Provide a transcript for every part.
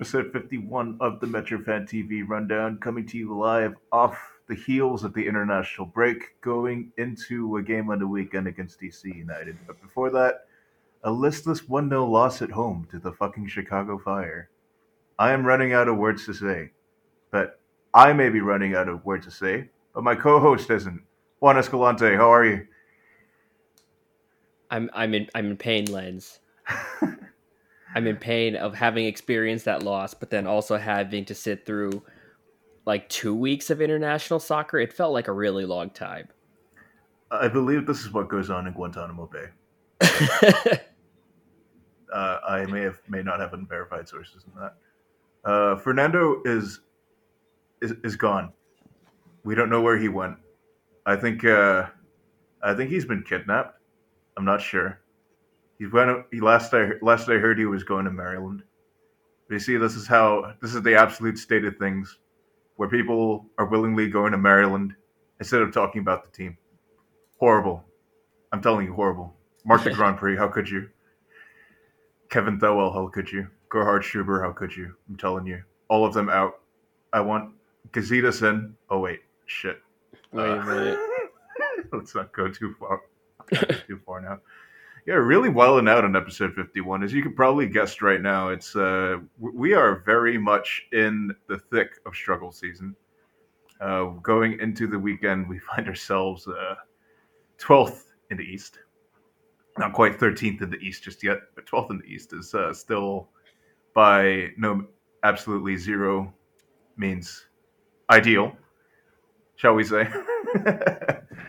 episode 51 of the MetroFan TV Rundown, coming to you live off the heels of the international break, going into a game on the weekend against DC United. But before that, a listless 1 0 loss at home to the fucking Chicago Fire. I am running out of words to say, but I may be running out of words to say, but my co host isn't. Juan Escalante, how are you? I'm I'm in I'm in pain, Lens. I'm in pain of having experienced that loss, but then also having to sit through like two weeks of international soccer. It felt like a really long time. I believe this is what goes on in Guantanamo Bay. uh, I may have may not have unverified sources in that. Uh, Fernando is, is is gone. We don't know where he went. I think uh, I think he's been kidnapped. I'm not sure. He went. He last I last I heard he was going to Maryland. But you see, this is how this is the absolute state of things, where people are willingly going to Maryland instead of talking about the team. Horrible. I'm telling you, horrible. Mark the Grand Prix. How could you? Kevin Thelwell. How could you? Gerhard Struber. How could you? I'm telling you, all of them out. I want Gazidis in. Oh wait, shit. Wait a minute. let's not go too far. too far now. Yeah, really welling out on episode 51. As you can probably guess right now, it's uh, we are very much in the thick of struggle season. Uh, going into the weekend, we find ourselves uh, 12th in the East. Not quite 13th in the East just yet, but 12th in the East is uh, still by no absolutely zero means ideal, shall we say.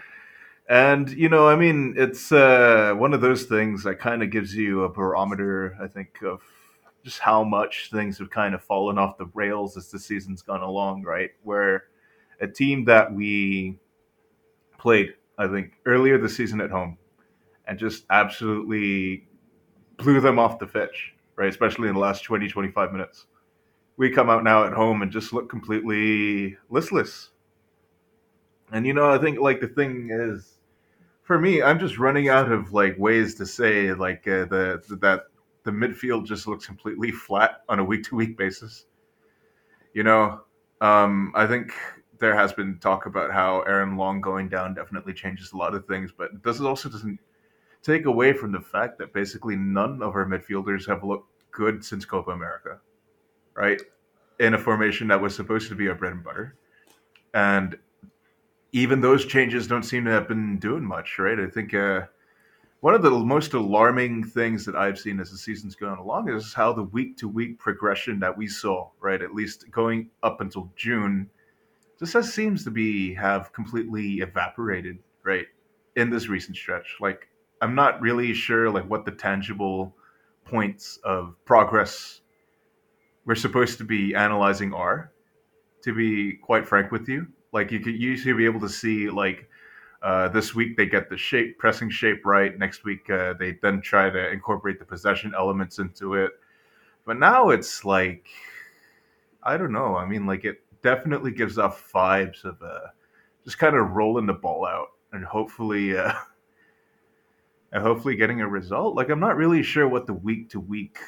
And you know, I mean, it's uh, one of those things that kind of gives you a barometer, I think, of just how much things have kind of fallen off the rails as the season's gone along, right? Where a team that we played, I think, earlier this season at home, and just absolutely blew them off the pitch, right? Especially in the last 20, 25 minutes. We come out now at home and just look completely listless. And you know, I think like the thing is for me, I'm just running out of like ways to say like uh, the, the that the midfield just looks completely flat on a week to week basis. You know, um, I think there has been talk about how Aaron Long going down definitely changes a lot of things, but this also doesn't take away from the fact that basically none of our midfielders have looked good since Copa America, right? In a formation that was supposed to be our bread and butter. And even those changes don't seem to have been doing much, right? I think uh, one of the most alarming things that I've seen as the season's gone along is how the week to week progression that we saw, right, at least going up until June, just as seems to be have completely evaporated, right, in this recent stretch. Like, I'm not really sure, like, what the tangible points of progress we're supposed to be analyzing are, to be quite frank with you. Like you could usually be able to see like uh, this week they get the shape pressing shape right. Next week uh, they then try to incorporate the possession elements into it. But now it's like I don't know. I mean, like it definitely gives off vibes of uh, just kind of rolling the ball out and hopefully uh, and hopefully getting a result. Like I'm not really sure what the week to week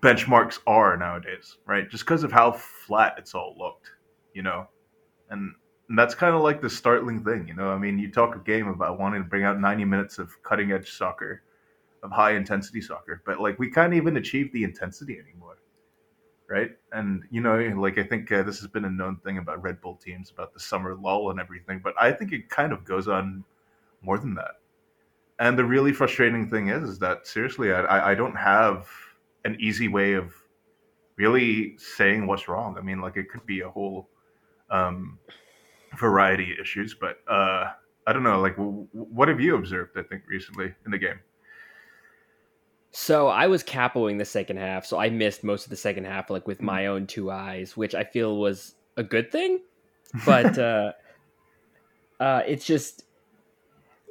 benchmarks are nowadays, right? Just because of how flat it's all looked, you know and, and that's kind of like the startling thing, you know. I mean, you talk a game about wanting to bring out 90 minutes of cutting edge soccer, of high intensity soccer, but like we can't even achieve the intensity anymore, right? And you know, like I think uh, this has been a known thing about Red Bull teams about the summer lull and everything, but I think it kind of goes on more than that. And the really frustrating thing is, is that seriously, I, I don't have an easy way of really saying what's wrong. I mean, like it could be a whole um, variety issues. But uh, I don't know. Like, w- what have you observed? I think recently in the game. So I was capoing the second half, so I missed most of the second half, like with my own two eyes, which I feel was a good thing. But uh, uh, it's just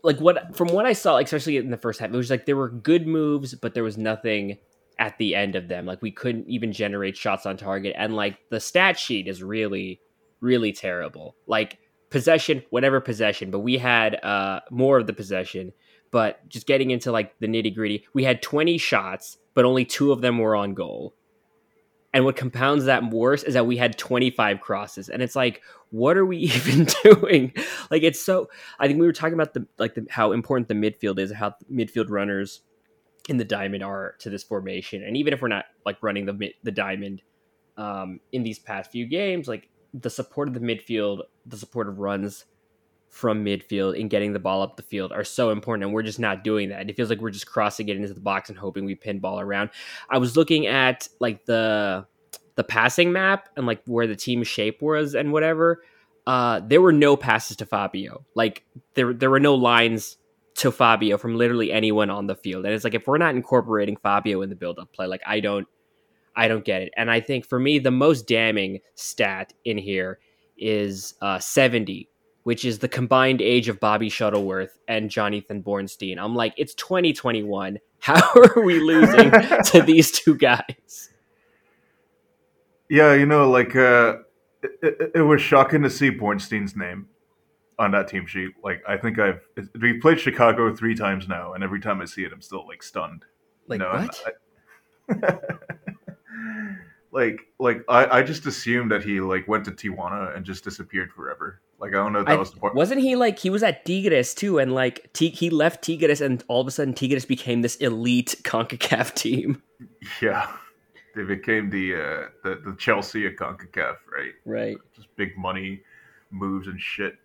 like what from what I saw, like, especially in the first half, it was like there were good moves, but there was nothing at the end of them. Like we couldn't even generate shots on target, and like the stat sheet is really really terrible. Like possession, whatever possession, but we had uh, more of the possession. But just getting into like the nitty gritty, we had 20 shots, but only two of them were on goal. And what compounds that worse is that we had 25 crosses. And it's like, what are we even doing? like it's so I think we were talking about the like the, how important the midfield is, how midfield runners in the diamond are to this formation. And even if we're not like running the the diamond um, in these past few games, like the support of the midfield, the support of runs from midfield and getting the ball up the field are so important and we're just not doing that. It feels like we're just crossing it into the box and hoping we pin ball around. I was looking at like the the passing map and like where the team shape was and whatever. Uh, there were no passes to Fabio. Like there there were no lines to Fabio from literally anyone on the field. And it's like if we're not incorporating Fabio in the build up play, like I don't I don't get it. And I think for me the most damning stat in here is uh, 70 which is the combined age of Bobby Shuttleworth and Jonathan Bornstein. I'm like, it's 2021. How are we losing to these two guys? Yeah, you know, like uh, it, it, was shocking to see Bornstein's name on that team sheet. Like, I think I've we played Chicago three times now, and every time I see it, I'm still like stunned. Like you know? what? I, like, like I, I just assumed that he like went to Tijuana and just disappeared forever. Like, I don't know if that I, was the point. Wasn't he like he was at Tigres too, and like T- he left Tigres, and all of a sudden Tigres became this elite Concacaf team. Yeah they became the uh, the, the Chelsea of Concacaf, right? Right. Just big money moves and shit.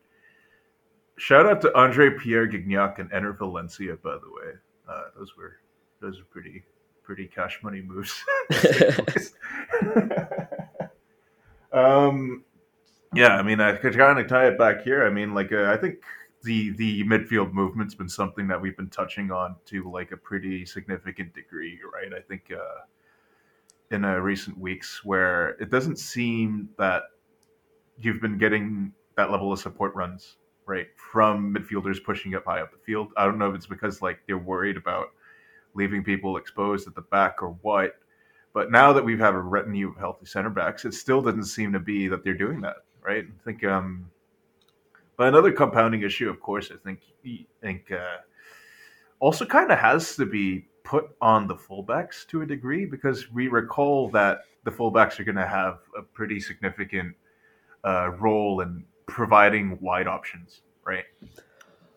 Shout out to Andre Pierre Gignac and Enner Valencia, by the way. Uh, those were those are pretty pretty cash money moves. um, yeah, I mean, I could kind of tie it back here. I mean, like, uh, I think the the midfield movement's been something that we've been touching on to like a pretty significant degree, right? I think uh, in uh, recent weeks where it doesn't seem that you've been getting that level of support runs right from midfielders pushing up high up the field. I don't know if it's because like they're worried about leaving people exposed at the back or what. But now that we've have a retinue of healthy center backs, it still doesn't seem to be that they're doing that, right? I think um but another compounding issue, of course, I think I think uh, also kind of has to be put on the fullbacks to a degree because we recall that the fullbacks are going to have a pretty significant uh, role in providing wide options, right?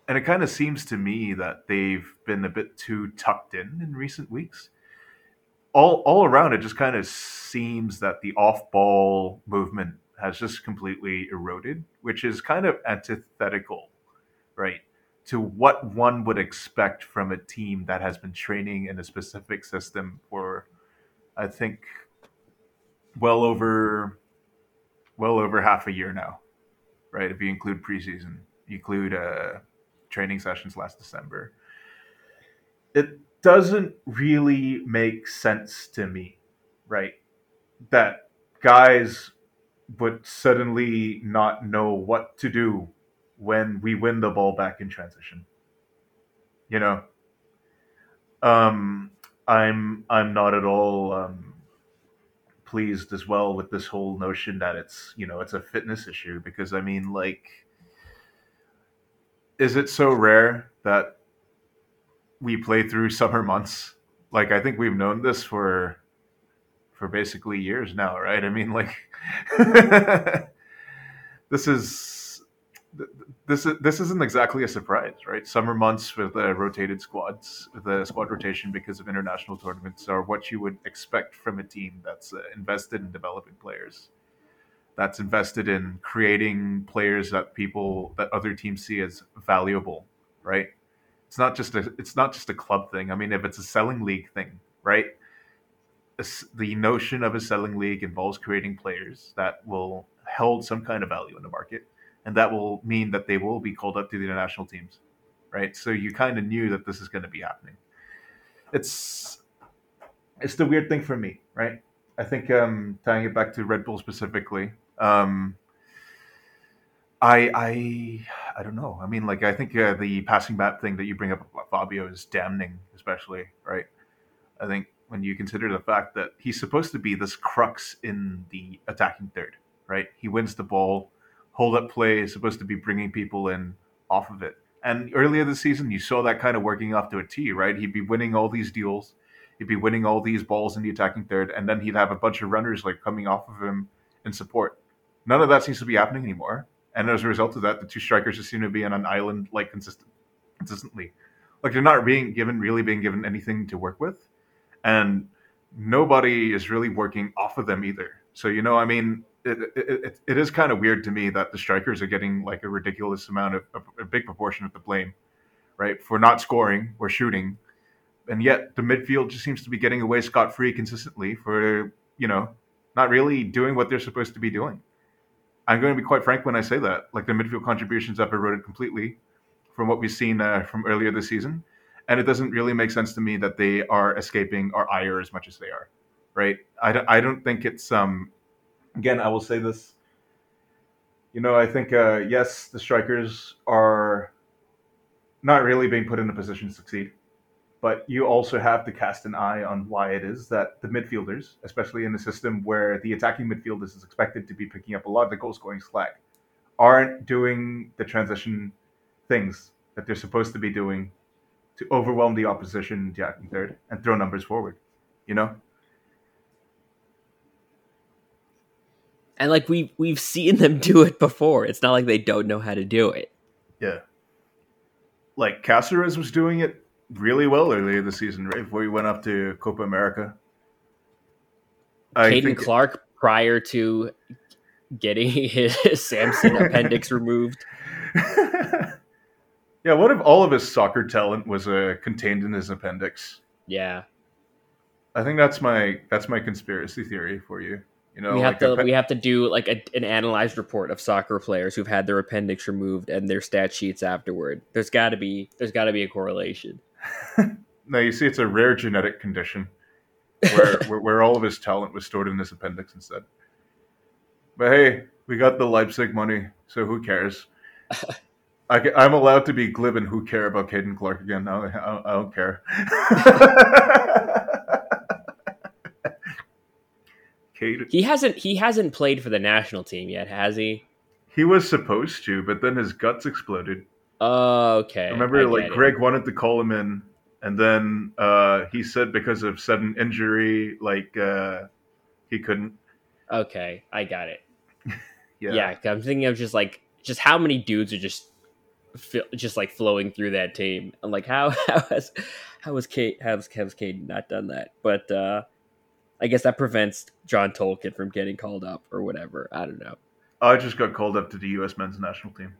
And it kind of seems to me that they've been a bit too tucked in in recent weeks. All all around, it just kind of seems that the off-ball movement has just completely eroded, which is kind of antithetical, right? to what one would expect from a team that has been training in a specific system for I think well over well over half a year now. Right? If you include preseason, you include uh, training sessions last December. It doesn't really make sense to me, right? That guys would suddenly not know what to do when we win the ball back in transition. You know, um, I'm I'm not at all um, pleased as well with this whole notion that it's you know it's a fitness issue because I mean like, is it so rare that we play through summer months? Like I think we've known this for for basically years now, right? I mean like, this is this is this isn't exactly a surprise, right? Summer months with uh, rotated squads, the squad rotation because of international tournaments, are what you would expect from a team that's uh, invested in developing players, that's invested in creating players that people that other teams see as valuable, right? It's not just a it's not just a club thing. I mean, if it's a selling league thing, right? The notion of a selling league involves creating players that will hold some kind of value in the market and that will mean that they will be called up to the international teams, right? So you kind of knew that this is going to be happening. It's it's the weird thing for me, right? I think um, tying it back to Red Bull specifically, um, I I I don't know. I mean, like I think uh, the passing back thing that you bring up Fabio is damning, especially right. I think when you consider the fact that he's supposed to be this crux in the attacking third, right? He wins the ball, hold up play is supposed to be bringing people in off of it. And earlier this season, you saw that kind of working off to a T, right? He'd be winning all these deals He'd be winning all these balls in the attacking third, and then he'd have a bunch of runners like coming off of him in support. None of that seems to be happening anymore. And as a result of that, the two strikers just seem to be on an island like consistent, consistently. Like they're not being given really being given anything to work with, and nobody is really working off of them either. So you know, I mean, it, it, it is kind of weird to me that the strikers are getting like a ridiculous amount of a, a big proportion of the blame, right, for not scoring or shooting, and yet the midfield just seems to be getting away scot free consistently for you know not really doing what they're supposed to be doing. I'm going to be quite frank when I say that. Like the midfield contributions have eroded completely from what we've seen uh, from earlier this season, and it doesn't really make sense to me that they are escaping our ire as much as they are. Right? I I don't think it's um. Again, I will say this. You know, I think uh, yes, the strikers are not really being put in a position to succeed but you also have to cast an eye on why it is that the midfielders, especially in a system where the attacking midfielders is expected to be picking up a lot of the goal scoring slack, aren't doing the transition things that they're supposed to be doing to overwhelm the opposition attacking third and throw numbers forward. You know? And like we we've seen them do it before. It's not like they don't know how to do it. Yeah. Like Cásseres was doing it really well earlier this season, right? Before he went up to Copa America. Caden Clark, prior to getting his Samson appendix removed. yeah, what if all of his soccer talent was uh, contained in his appendix? Yeah, I think that's my that's my conspiracy theory for you. You know, we have like to we have to do like a, an analyzed report of soccer players who've had their appendix removed and their stat sheets afterward. There's got to be there's got to be a correlation. no, you see, it's a rare genetic condition where, where, where all of his talent was stored in his appendix instead. But hey, we got the Leipzig money, so who cares? I, am allowed to be glib and who care about Caden Clark again. I, I, I don't care. Caden. He hasn't he hasn't played for the national team yet, has he? He was supposed to, but then his guts exploded. Oh, okay. remember, like Greg wanted to call him in, and then uh, he said because of sudden injury, like uh, he couldn't. Okay, I got it. yeah, yeah. I'm thinking of just like just how many dudes are just just like flowing through that team, and like how how has how was Kate how has, has Kate not done that? But uh, I guess that prevents John Tolkin from getting called up or whatever. I don't know. I just got called up to the U.S. men's national team.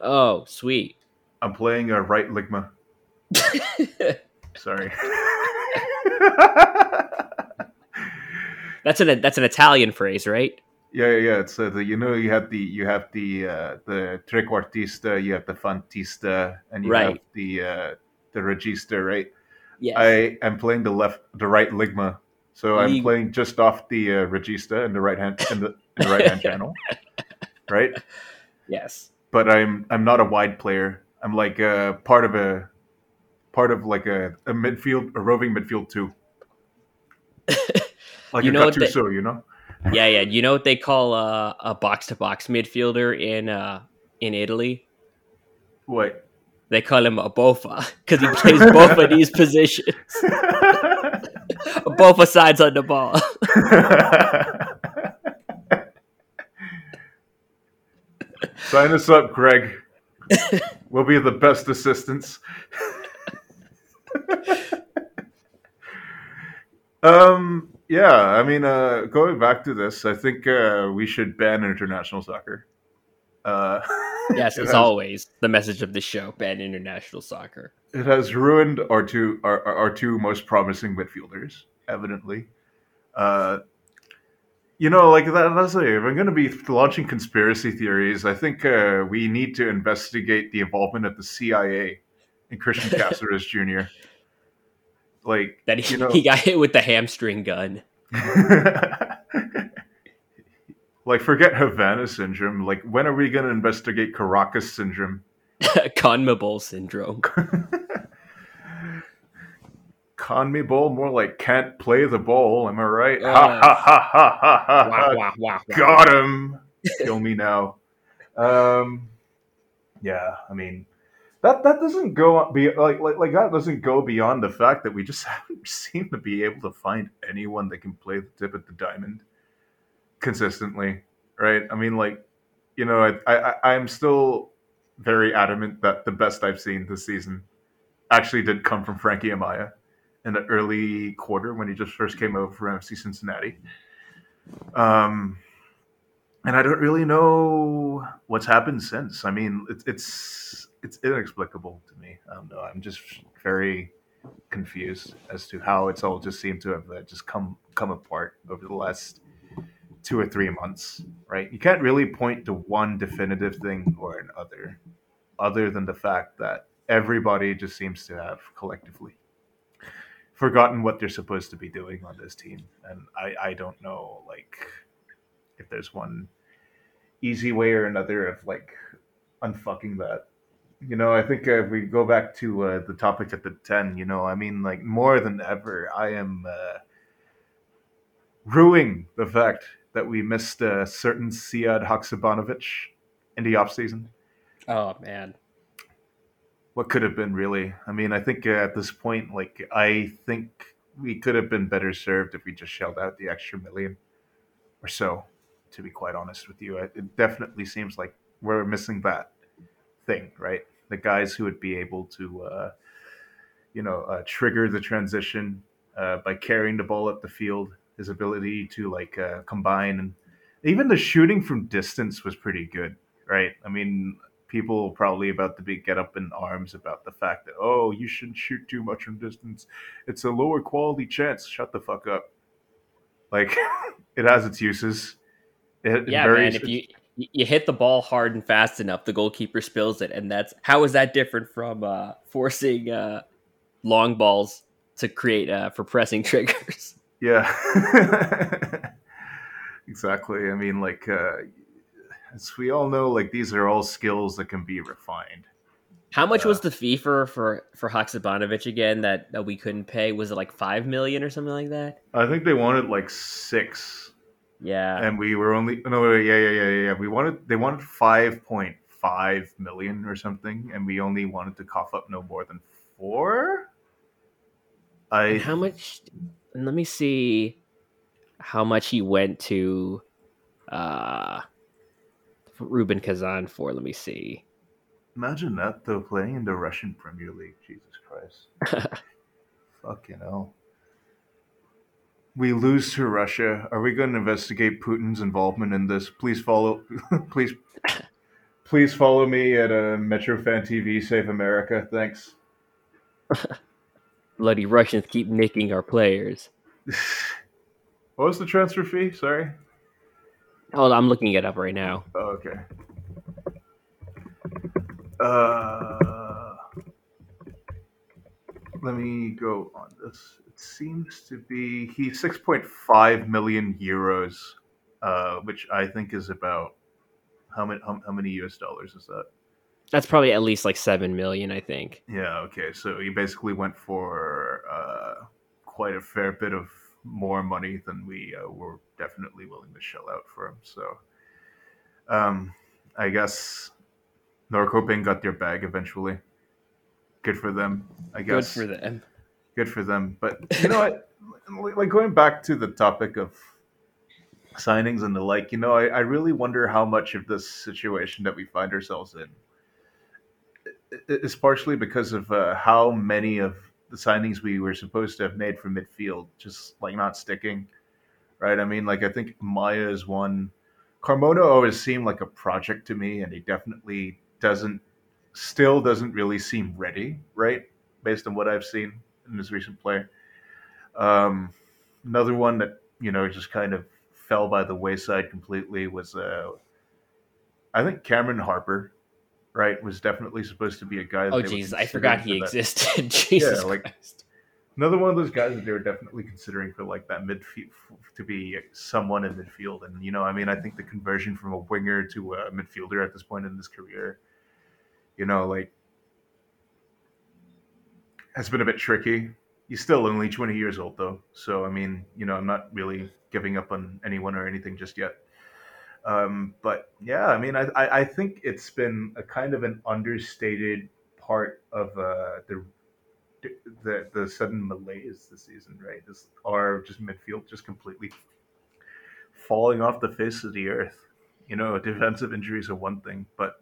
Oh, sweet. I'm playing a right ligma. Sorry. that's an that's an Italian phrase, right? Yeah, yeah, yeah. It's uh, the you know you have the you have the uh, the trequartista, you have the fantista, and you right. have the uh, the regista, right? Yeah. I am playing the left, the right ligma, so I'm playing just off the uh, regista in the right hand in the, in the right hand channel, right? Yes but I'm I'm not a wide player. I'm like a part of a part of like a, a midfield, a roving midfield too. like you know a Gattuso, they, you know. Yeah, yeah. You know what they call uh, a box to box midfielder in uh, in Italy? What? They call him a bofa because he plays both of these positions. both sides on the ball. Sign us up, Greg. we'll be the best assistants. um, yeah, I mean, uh, going back to this, I think uh, we should ban international soccer. Uh, yes, as has, always, the message of the show: ban international soccer. It has ruined our two our, our two most promising midfielders, evidently. Uh, you know, like that, that's like, if I'm going to be launching conspiracy theories, I think uh, we need to investigate the involvement of the CIA in Cristian Cásseres Jr. Like that, he, you know, he got hit with the hamstring gun. like, forget Havana syndrome. Like, when are we going to investigate Caracas syndrome? CONMEBOL syndrome. CONMEBOL, more like can't play the ball. Am I right? Uh, ha ha ha ha ha ha! Wah, wah, wah, Got him. Kill me now. Um, yeah, I mean, that that doesn't go be like, like like that doesn't go beyond the fact that we just haven't seemed to be able to find anyone that can play the tip at the diamond consistently, right? I mean, like you know, I I I'm still very adamant that the best I've seen this season actually did come from Frankie Amaya in the early quarter when he just first came over from FC Cincinnati. Um, and I don't really know what's happened since. I mean, it's it's it's inexplicable to me. I don't know. I'm just very confused as to how it's all just seemed to have uh, just come come apart over the last two or three months. Right? You can't really point to one definitive thing or another, other than the fact that everybody just seems to have collectively forgotten what they're supposed to be doing on this team, and I I don't know like if there's one easy way or another of like unfucking that. You know, I think if we go back to uh, the topic at the 10, you know, I mean, like more than ever, I am uh, ruining the fact that we missed a certain Sead Haksabanovic in the offseason. Oh, man. What could have been really? I mean, I think uh, at this point, like, I think we could have been better served if we just shelled out the extra million or so to be quite honest with you. It definitely seems like we're missing that thing, right? The guys who would be able to, uh, you know, uh, trigger the transition uh, by carrying the ball up the field, his ability to like uh, combine, and even the shooting from distance was pretty good, right? I mean, people probably about to be get up in arms about the fact that oh, you shouldn't shoot too much from distance. It's a lower quality chance. Shut the fuck up. Like, it has its uses it, yeah, man. If you you hit the ball hard and fast enough, the goalkeeper spills it, and that's how is that different from uh, forcing uh, long balls to create uh, for pressing triggers? Yeah, exactly. I mean, like uh, as we all know, like these are all skills that can be refined. How much was uh, the fee for for for Haksabanovic again that, that we couldn't pay? Was it like five million or something like that? I think they wanted like six yeah. And we were only no yeah yeah yeah yeah we wanted they wanted five point five million or something, and we only wanted to cough up no more than four. I and how much? Let me see how much he went to uh Rubin Kazan for. Let me see. Imagine that though, playing in the Russian Premier League. Jesus Christ. Fucking hell we lose to Russia, are we going to investigate Putin's involvement in this? Please follow, please, please follow me at uh, Metrofan TV. Save America. Thanks. Bloody Russians keep nicking our players. what was the transfer fee? Sorry. Oh, I'm looking it up right now. Oh, okay. Uh, let me go on this It seems to be he's six point five million euros, uh, which I think is about how many how, how many US dollars is that? That's probably at least like seven million, I think. Yeah. Okay. So he basically went for uh, quite a fair bit of more money than we uh, were definitely willing to shell out for him. So, um, I guess Norrköping got their bag eventually. Good for them. I guess. Good for them good for them. But you know, I, like going back to the topic of signings and the like, you know, I, I really wonder how much of this situation that we find ourselves in is partially because of uh, how many of the signings we were supposed to have made for midfield just like not sticking. Right? I mean, like I think Maya is one. Carmona always seemed like a project to me, and he definitely doesn't, still doesn't really seem ready, right? Based on what I've seen in his recent play. Um, another one that you know just kind of fell by the wayside completely was uh, I think Cameron Harper, right, was definitely supposed to be a guy. oh Jesus, I forgot he existed. Jesus yeah, like Christ. another one of those guys that they were definitely considering for like that midfield to be someone in midfield. And you know, I mean, I think the conversion from a winger to a midfielder at this point in his career, you know, like has been a bit tricky. He's still only 20 years old, though. So, I mean, you know, I'm not really giving up on anyone or anything just yet. Um, but yeah, I mean, I, I think it's been a kind of an understated part of uh, the the the sudden malaise this season, right? Is our just midfield just completely falling off the face of the earth. You know, defensive injuries are one thing, but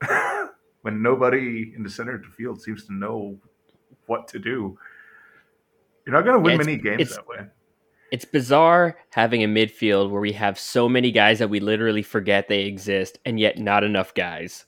when nobody in the center of the field seems to know what to do, you're not going to win Yeah, many games that way. It's bizarre having a midfield where we have so many guys that we literally forget they exist, and yet not enough guys.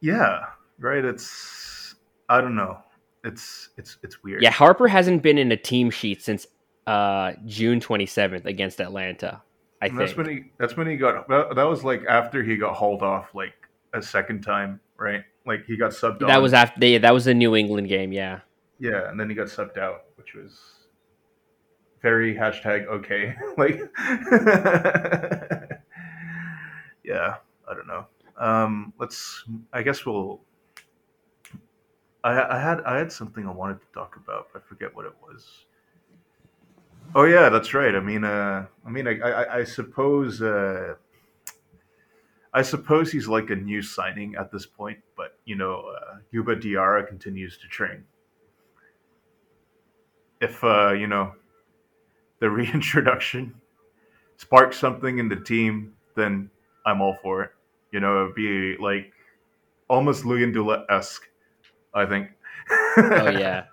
Yeah, right. It's I don't know. It's it's it's weird. Yeah, Harper hasn't been in a team sheet since uh, June 27th against Atlanta. I And think. that's when he that's when he got that, that was like after he got hauled off like a second time, right? Like he got subbed that on. was after that was the New England game. Yeah. yeah, and then he got subbed out, which was very hashtag okay. like yeah, I don't know. Um, let's. I guess we'll. I, I had I had something I wanted to talk about. I forget what it was. Oh yeah, that's right. I mean, uh, I mean, I, I, I suppose, uh, I suppose he's like a new signing at this point. But you know, uh, Youba Diarra continues to train. If uh, you know, the reintroduction sparks something in the team, then I'm all for it. You know, it'd be like almost Luyendula esque. I think. Oh yeah.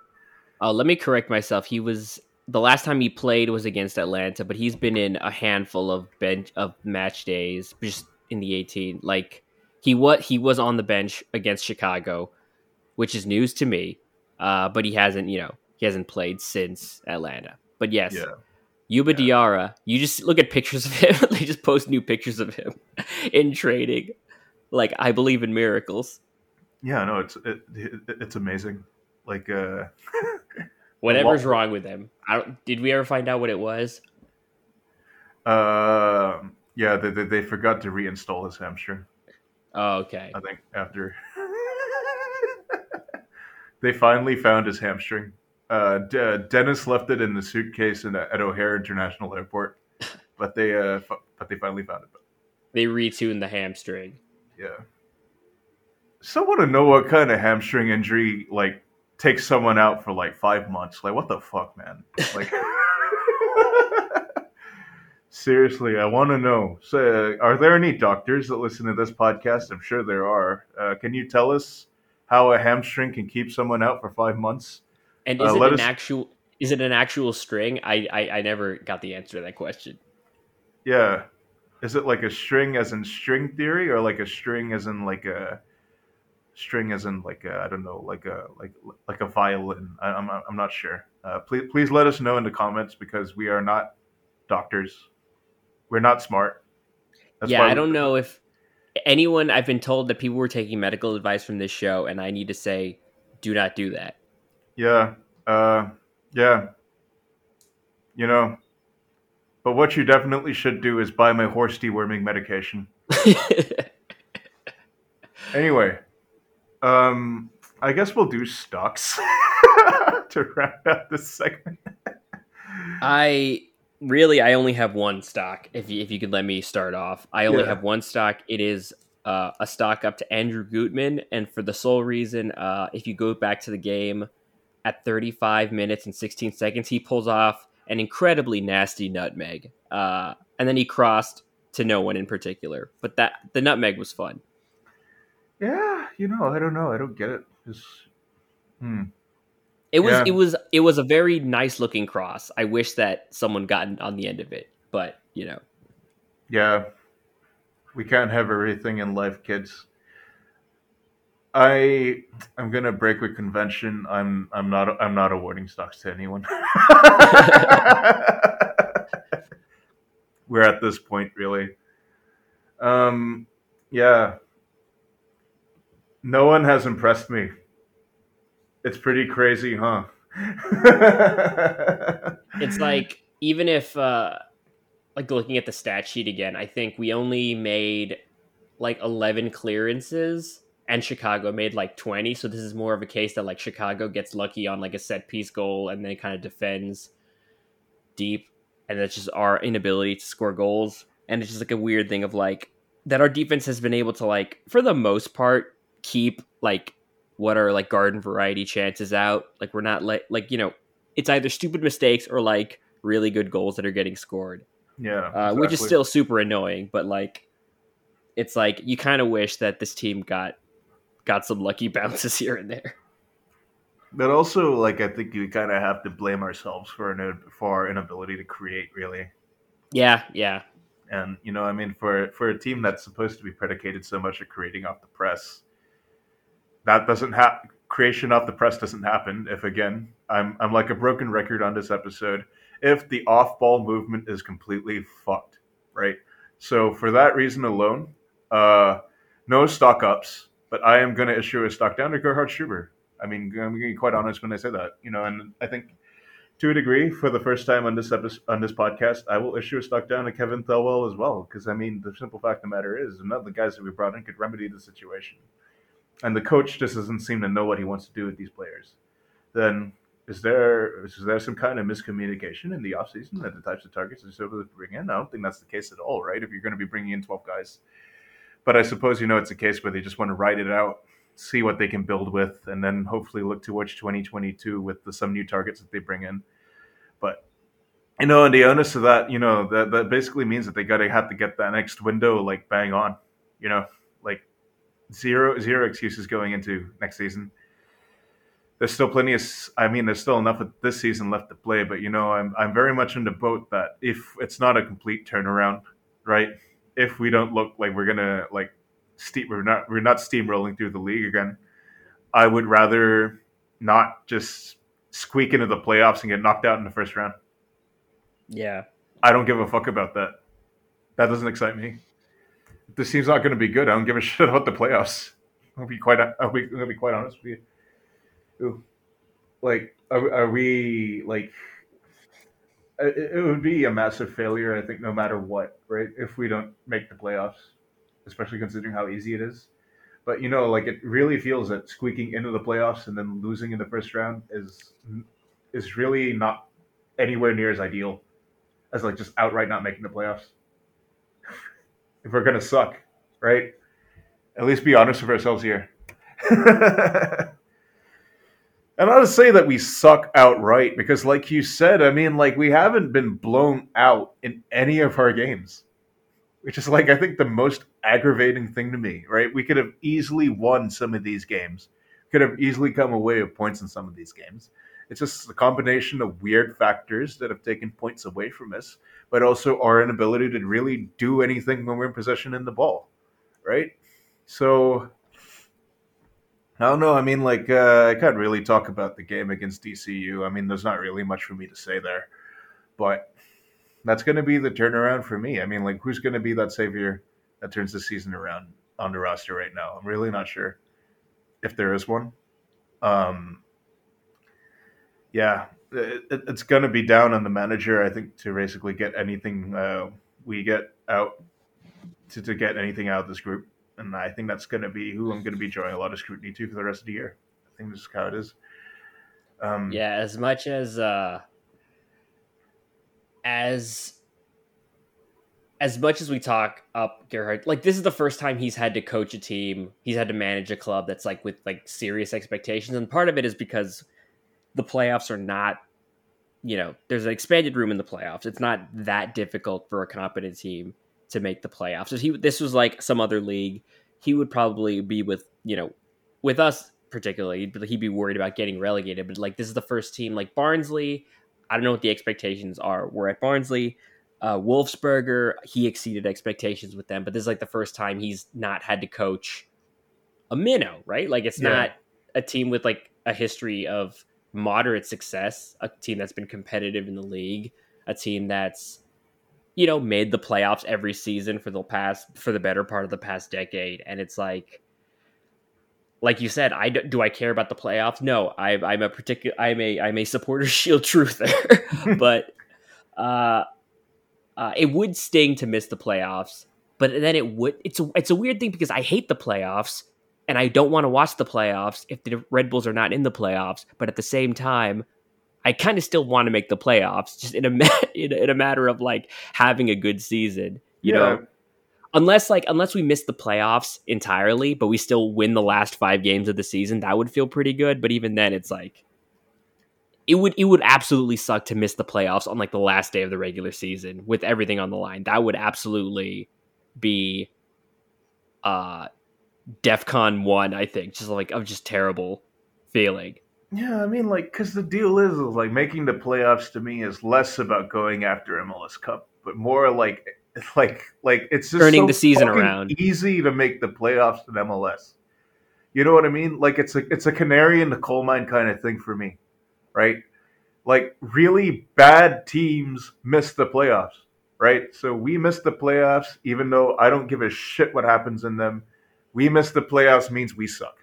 Oh, let me correct myself. He was the last time he played was against Atlanta, but he's been in a handful of bench of match days just in the 18. Like he what he was on the bench against Chicago, which is news to me. Uh, but he hasn't, you know, he hasn't played since Atlanta. But yes, yeah. Youba Yeah. Diarra, you just look at pictures of him. they just post new pictures of him in training. Like I believe in miracles. Yeah, no, it's it, it, it's amazing. Like, uh, Whatever's wrong with him. I don't, did we ever find out what it was? uh, yeah, they, they they forgot to reinstall his hamstring. Oh, okay. I think after they finally found his hamstring. Uh, De- Dennis left it in the suitcase in, at O'Hare International Airport, but they uh, f- but they finally found it. They retuned the hamstring. Yeah. Still want to know what kind of hamstring injury like takes someone out for like five months. Like, what the fuck, man? Like, seriously, I want to know. So, uh, are there any doctors that listen to this podcast? I'm sure there are. Uh, can you tell us how a hamstring can keep someone out for five months? And Uh, is it an us- actual? Is it an actual string? I, I I never got the answer to that question. Yeah. Is it like a string as in string theory or like a string as in like a string as in like I I don't know like a like like a violin? I, I'm I'm not sure. Uh, please please let us know in the comments because we are not doctors. We're not smart. yeah, why I don't know if anyone. I've been told that people were taking medical advice from this show, and I need to say, do not do that. Yeah. Uh, yeah. You know. But what you definitely should do is buy my horse deworming medication. Anyway, um, I guess we'll do stocks to wrap up this segment. I really I only have one stock. If you, if you could let me start off, I only Yeah. have one stock. It is uh, a stock up to Andrew Gutman, and for the sole reason, uh, if you go back to the game at 35 minutes and 16 seconds, he pulls off an incredibly nasty nutmeg, uh, and then he crossed to no one in particular. But that the nutmeg was fun. Yeah, you know, I don't know. I don't get it. 'Cause- hmm. It was Yeah. it was it was a very nice looking cross. I wish that someone gotten on the end of it, but you know. Yeah, we can't have everything in life, kids. I I'm gonna break with convention. I'm I'm not I'm not awarding stocks to anyone. We're at this point, really. Um, yeah. No one has impressed me. It's pretty crazy, huh? it's like even if uh like looking at the stat sheet again i think we only made like 11 clearances and chicago made like 20 so this is more of a case that like chicago gets lucky on like a set piece goal and then kind of defends deep and that's just our inability to score goals and it's just like a weird thing of like that our defense has been able to like for the most part keep like what are like garden variety chances out. Like we're not like like you know, it's either stupid mistakes or like really good goals that are getting scored. Yeah, uh, exactly. which is still super annoying. But like, it's like you kind of wish that this team got got some lucky bounces here and there. But also, like, I think you kind of have to blame ourselves for an, for our inability to create, really. Yeah, yeah. And you know, I mean, for for a team that's supposed to be predicated so much at creating off the press, that doesn't happen. Creation off the press doesn't happen. If again, I'm I'm like a broken record on this episode. If the off ball movement is completely fucked, right? So for that reason alone, uh, no stock ups. But I am going to issue a stock down to Gerhard Struber. I mean, I'm going to be quite honest when I say that. You know, and I think to a degree, for the first time on this episode, on this podcast, I will issue a stock down to Kevin Thelwell as well. Because I mean, the simple fact of the matter is, none of the guys that we brought in could remedy the situation, and the coach just doesn't seem to know what he wants to do with these players. Then is there is there some kind of miscommunication in the offseason that the types of targets they're supposed to bring in? I don't think that's the case at all, right? If you're going to be bringing in 12 guys, but I suppose you know it's a case where they just want to ride it out see what they can build with, and then hopefully look towards 2022 with the, some new targets that they bring in. But you know, and the onus of that, you know, that that basically means that they got to have to get that next window like bang on. You know, like zero zero excuses going into next season. There's still plenty of, I mean, there's still enough of this season left to play. But you know, I'm I'm very much in the boat that if it's not a complete turnaround, right? If we don't look like we're gonna like steam we're not we're not steamrolling through the league again. I would rather not just squeak into the playoffs and get knocked out in the first round. Yeah. I don't give a fuck about that. That doesn't excite me. If this team's not going to be good, I don't give a shit about the playoffs. I'll be quite I'll be, I'll be quite honest with you. Ooh. Like are, are we like it, would be a massive failure I think no matter what, right? If we don't make the playoffs especially considering how easy it is. But you know, like it really feels that squeaking into the playoffs and then losing in the first round is is really not anywhere near as ideal as like just outright not making the playoffs. if we're gonna suck, right? At least be honest with ourselves here. and not to say that we suck outright, because like you said, I mean, like we haven't been blown out in any of our games which is like I think the most aggravating thing to me, right? We could have easily won some of these games. Could have easily come away with points in some of these games. It's just a combination of weird factors that have taken points away from us, but also our inability to really do anything when we're in possession in the ball, right? So I don't know. I mean, like uh, I can't really talk about the game against DCU. I mean, there's not really much for me to say there, but that's going to be the turnaround for me. I mean, like, who's going to be that savior that turns the season around on the roster right now? I'm really not sure if there is one. Um, yeah, it, it's going to be down on the manager, I think, to basically get anything uh, we get out to, to get anything out of this group. And I think that's going to be who I'm going to be drawing a lot of scrutiny to for the rest of the year. I think this is how it is. Um, yeah, as much as uh, as as much as we talk up Gerhard, like this is the first time he's had to coach a team, he's had to manage a club that's like with like serious expectations, and part of it is because the playoffs are not, you know, there's an expanded room in the playoffs. It's not that difficult for a competent team to make the playoffs. So he, this was like some other league, he would probably be with, you know, with us particularly, he'd be worried about getting relegated. But like this is the first team, like Barnsley. I don't know what the expectations are. We're at Barnsley. Uh, Wolfsberger, he exceeded expectations with them, but this is like the first time he's not had to coach a minnow, right? Like it's yeah. not a team with like a history of moderate success, a team that's been competitive in the league, a team that's you know made the playoffs every season for the past for the better part of the past decade, and it's like like you said, I do I care about the playoffs? No, I, I'm a particular I'm a I'm a supporter shield truth there, but uh, uh, it would sting to miss the playoffs. But then it would it's a, it's a weird thing because I hate the playoffs and I don't want to watch the playoffs if the Red Bulls are not in the playoffs. But at the same time, I kind of still want to make the playoffs, just in a in a, in a matter of like having a good season. You yeah. know, unless like unless we miss the playoffs entirely, but we still win the last five games of the season, that would feel pretty good. But even then, it's like it would it would absolutely suck to miss the playoffs on like the last day of the regular season with everything on the line. That would absolutely be uh DefCon one, I think, just like of just terrible feeling. Yeah, I mean, like, because the deal is, is, like, making the playoffs to me is less about going after MLS Cup, but more like, like, like it's just turning so the season around. Easy to make the playoffs in MLS. You know what I mean? Like, it's a it's a canary in the coal mine kind of thing for me, right? Like, really bad teams miss the playoffs, right? So we miss the playoffs, even though I don't give a shit what happens in them. We miss the playoffs means we suck.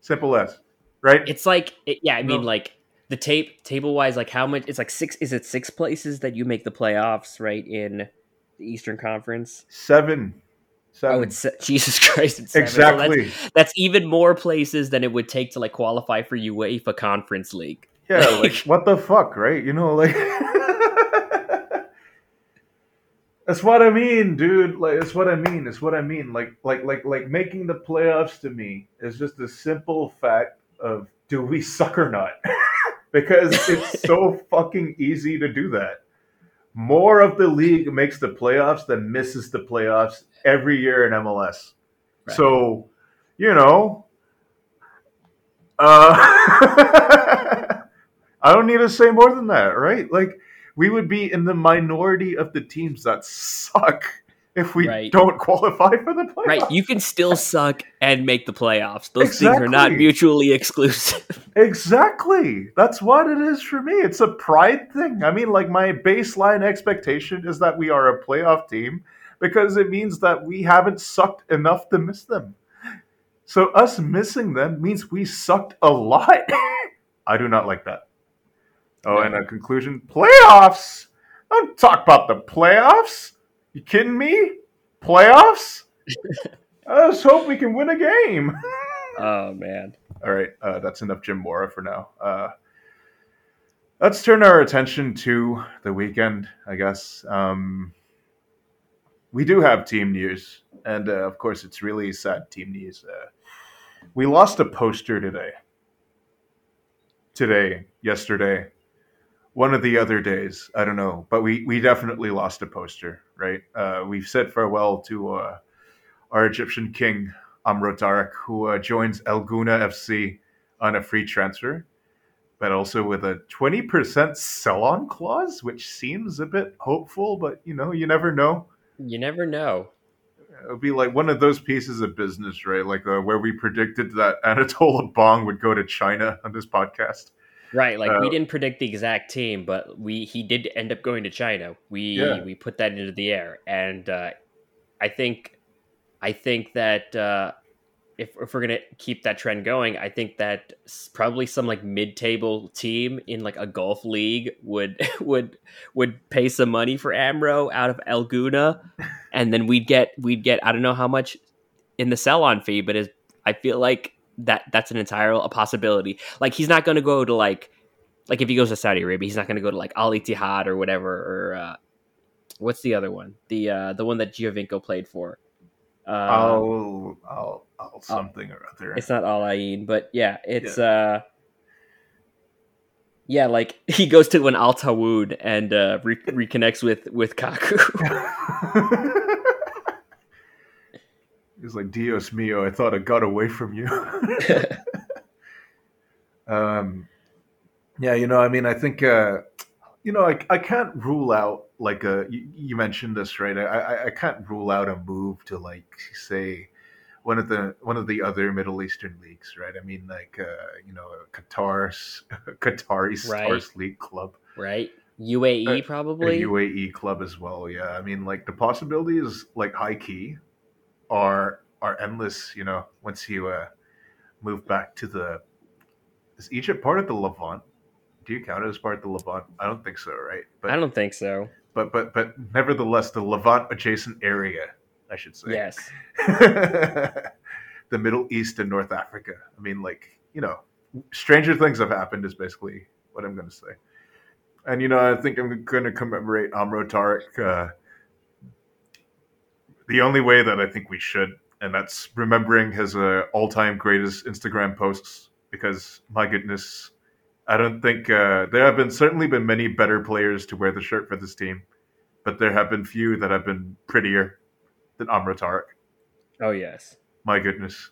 Simple as right? It's like it, yeah, I mean No. like the tape table wise, like how much? It's like six. Is it six places that you make the playoffs right in the Eastern Conference? Seven. Oh, seven. Oh, it's Jesus Christ! It's. So that's, exactly. that's even more places than it would take to like qualify for UEFA Conference League. yeah, like like- what the fuck, right? You know, like That's what I mean, dude. Like it's what I mean. It's what I mean. Like like like like making the playoffs to me is just a simple fact of do we suck or not? because it's so fucking easy to do that. More of the league makes the playoffs than misses the playoffs every year in MLS. Right. So, you know, uh, I don't need to say more than that, right? Like, we would be in the minority of the teams that suck if we Right. don't qualify for the playoffs. Right, you can still suck and make the playoffs. Those things are not mutually exclusive. Exactly. That's what it is for me. It's a pride thing. I mean, like, my baseline expectation is that we are a playoff team because it means that we haven't sucked enough to miss them. So, us missing them means we sucked a lot. I do not like that. Oh, No. and a conclusion playoffs. Don't talk about the playoffs. You kidding me? Playoffs? I just hope we can win a game. oh man. All right, uh, that's enough Jim Mora for now. Uh, let's turn our attention to the weekend, I guess. Um, we do have team news, and uh, of course, it's really sad team news. Uh, we lost a poster today. Today, yesterday, one of the other days, I don't know, but we, we definitely lost a poster, right? Uh, we've said farewell to uh, our Egyptian king, Amro Tarek, who uh, joins El Gouna FC on a free transfer, but also with a 20% sell on clause, which seems a bit hopeful, but you know, you never know. You never know. It would be like one of those pieces of business, right? Like uh, where we predicted that Anatole Abang would go to China on this podcast. Right, like Uh, we didn't predict the exact team, but we he did end up going to China. We Yeah. we put that into the air, and uh, I think I think that uh, if if we're gonna keep that trend going, I think that probably some like mid table team in like a golf league would would would pay some money for Amro out of El Gouna, and then we'd get we'd get I don't know how much in the sell on fee, but is I feel like that that's an entire a possibility. Like he's not going to go to like like if he goes to Saudi Arabia, he's not going to go to like Al Ittihad or whatever or uh, what's the other one? The uh, the one that Giovinco played for. Uh, I'll, I'll, I'll something or other. it's not Al Ain, but yeah, it's uh yeah, like he goes to an Al Taawoun and uh, re- reconnects with with Kaku. He's like, Dios mio, I thought I got away from you. um, yeah, you know, I mean, I think, uh, you know, I, I can't rule out, like, a, you, you mentioned this, right? I, I, I can't rule out a move to, like, say, one of the one of the other Middle Eastern leagues, right? I mean, like, uh, you know, Qatar's Qatari Right. Stars League club. right? UAE a probably. UAE club as well. Yeah, I mean, like the possibility is like high key, are are endless. You know, once you uh, move back to the, is Egypt part of the Levant? Do you count it as part of the Levant? I don't think so, right? But I don't think so. but but but nevertheless, the Levant adjacent area, I should say. Yes. the Middle East and North Africa. I mean, like you know, stranger things have happened. Is basically what I'm going to say. And you know, I think I'm going to commemorate Amro Tarek, uh, the only way that I think we should, and that's remembering his uh, all-time greatest Instagram posts. Because my goodness, I don't think uh, there have been certainly been many better players to wear the shirt for this team, but there have been few that have been prettier than Amro Tarek. Oh yes, my goodness.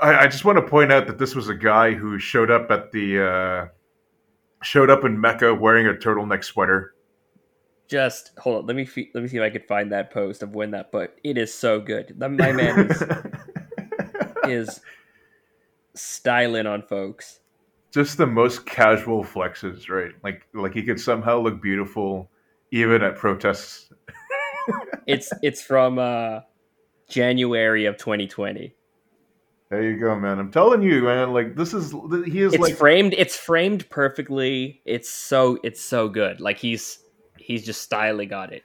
I, I, just want to point out that this was a guy who showed up at the uh, showed up in Mecca wearing a turtleneck sweater just hold on. Let me fe- let me see if I could find that post of when that. But it is so good. The, my man is is styling on folks. Just the most casual flexes, right? Like like he could somehow look beautiful even at protests. it's it's from uh January of 2020. There you go, man. I'm telling you, man. Like this is he is it's like framed. It's framed perfectly. It's so it's so good. Like he's he's just styling got it.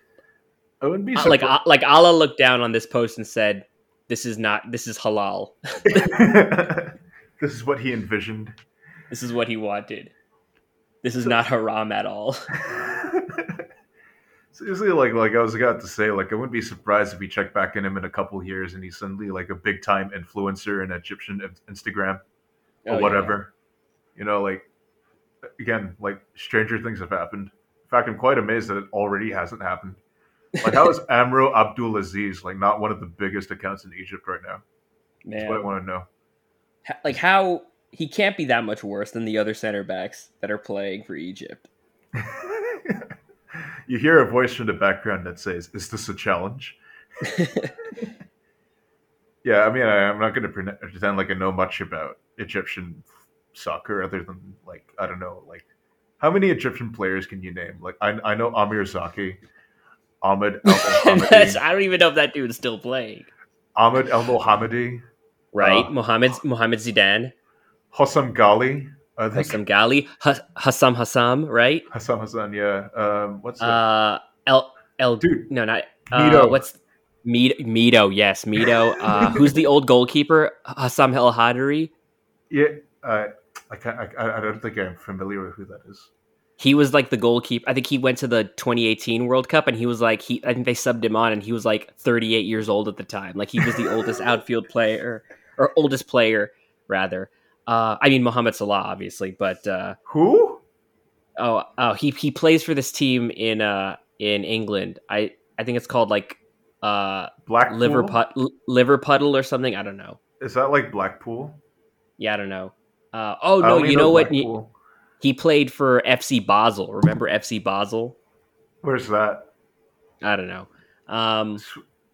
I wouldn't be uh, like uh, like Allah looked down on this post and said, "This is not. This is halal. this is what he envisioned. This is what he wanted. This is so, not haram at all." Seriously, like like I was about to say, like I wouldn't be surprised if we check back in him in a couple years and he's suddenly like a big time influencer in Egyptian Instagram or oh, whatever. Yeah. You know, like again, like stranger things have happened. In fact, I'm quite amazed that it already hasn't happened. Like, how is Amro Abdul Aziz like not one of the biggest accounts in Egypt right now? Man. That's what I want to know. Like how he can't be that much worse than the other center backs that are playing for Egypt. you hear a voice from the background that says, "Is this a challenge?" yeah, I mean, I, am not going to pretend like I know much about Egyptian soccer, other than like I don't know, like how many Egyptian players can you name? Like I, I know Amr Zaki, Ahmed El I don't even know if that dude's still playing. Ahmed El Mohammadi. Right. Uh, Mohammed Mohammed Zidane. Hossam Ghali. Hossam Ghali. Hassam Hassam, right? Hassam Hassan, yeah. Um, what's that? Uh, El El Dude. No, not uh, what's Mido, Mido, yes, Mido. Uh, who's the old goalkeeper? Hassam El Hadari. Yeah, uh, I can't. I, I don't think I'm familiar with who that is. He was like the goalkeeper. I think he went to the 2018 World Cup, and he was like he. I think they subbed him on, and he was like 38 years old at the time. Like he was the oldest outfield player, or oldest player rather. Uh, I mean Mohamed Salah, obviously, but uh, who? Oh, oh, he he plays for this team in uh in England. I I think it's called like uh Blackpool? Liver Put Liverpuddle or something. I don't know. Is that like Blackpool? Yeah, I don't know. Uh, oh no, you know, know what? He, played for FC Basel. Remember FC Basel? Where's that? I don't know. Um,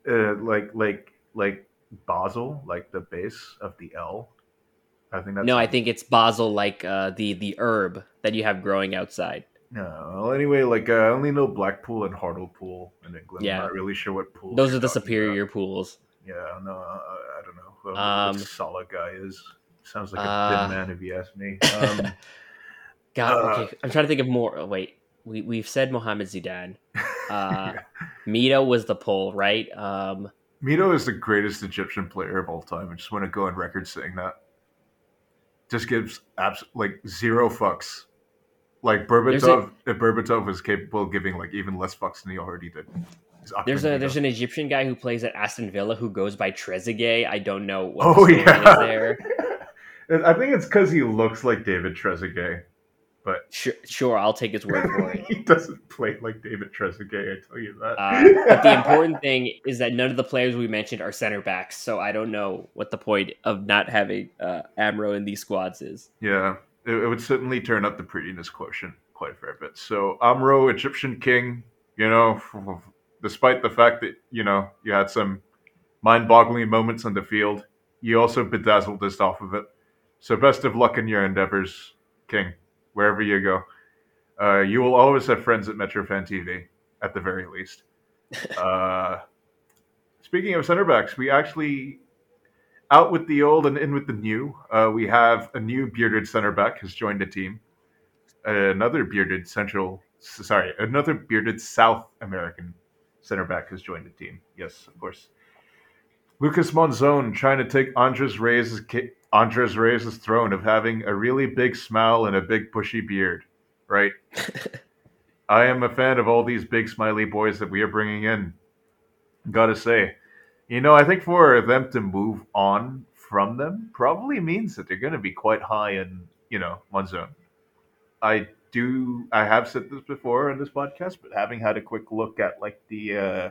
uh, like like like Basel, like the base of the L. I think that's no. I think it's Basel, like uh, the the herb that you have growing outside. No. Well, anyway, like uh, I only know Blackpool and Hartlepool in England. Yeah. I'm not really sure what pools. Those are the superior about. pools. Yeah. No, I, I don't know who um, the solid guy is. Sounds like a uh, thin man if you ask me. Um, God, uh, okay. I'm trying to think of more. Oh, wait, we we've said Mohamed Zidane. Uh, yeah. Mido was the pull, right? Um, Mido is the greatest Egyptian player of all time. I just want to go on record saying that. Just gives abs- like zero fucks. Like Berbatov, a, if Berbatov was capable of giving like even less fucks than he already did. There's a there's an Egyptian guy who plays at Aston Villa who goes by Trezeguet. I don't know what oh, yeah. there. I think it's because he looks like David Trezeguet. But sure, sure, I'll take his word for it. he doesn't play like David Trezeguet. I tell you that. Uh, but the important thing is that none of the players we mentioned are center backs, so I don't know what the point of not having uh, Amro in these squads is. Yeah, it, it, would certainly turn up the prettiness quotient quite a fair bit. So Amro, Egyptian king, you know, despite the fact that you know you had some mind-boggling moments on the field, you also bedazzled us off of it. So best of luck in your endeavors, King, wherever you go. Uh, you will always have friends at Metrofan TV, at the very least. uh, speaking of center backs, we actually out with the old and in with the new. Uh, we have a new bearded center back has joined the team. Another bearded central, sorry, another bearded South American center back has joined the team. Yes, of course. Lucas Monzon trying to take Andres Reyes' Andres Reyes' throne of having a really big smile and a big bushy beard, right? I am a fan of all these big smiley boys that we are bringing in. Gotta say, you know, I think for them to move on from them probably means that they're going to be quite high in, you know, Monzon. I do, I have said this before in this podcast, but having had a quick look at like the, uh,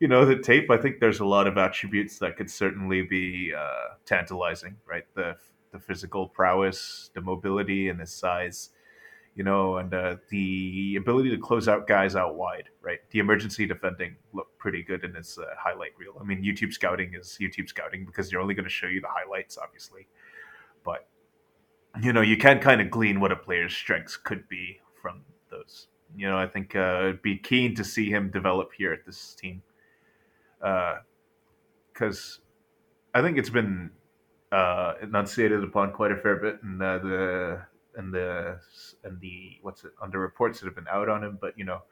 you know, the tape, I think there's a lot of attributes that could certainly be uh, tantalizing, right? The the physical prowess, the mobility, and the size you know, and uh, the ability to close out guys out wide, right? The emergency defending looked pretty good in his uh, highlight reel. I mean, YouTube scouting is YouTube scouting because they're only going to show you the highlights, obviously. But, you know, you can kind of glean what a player's strengths could be from those. You know, I think uh, it'd be keen to see him develop here at this team. Because uh, I think it's been uh, enunciated upon quite a fair bit, in the and the and the what's it under reports that have been out on him, but you know,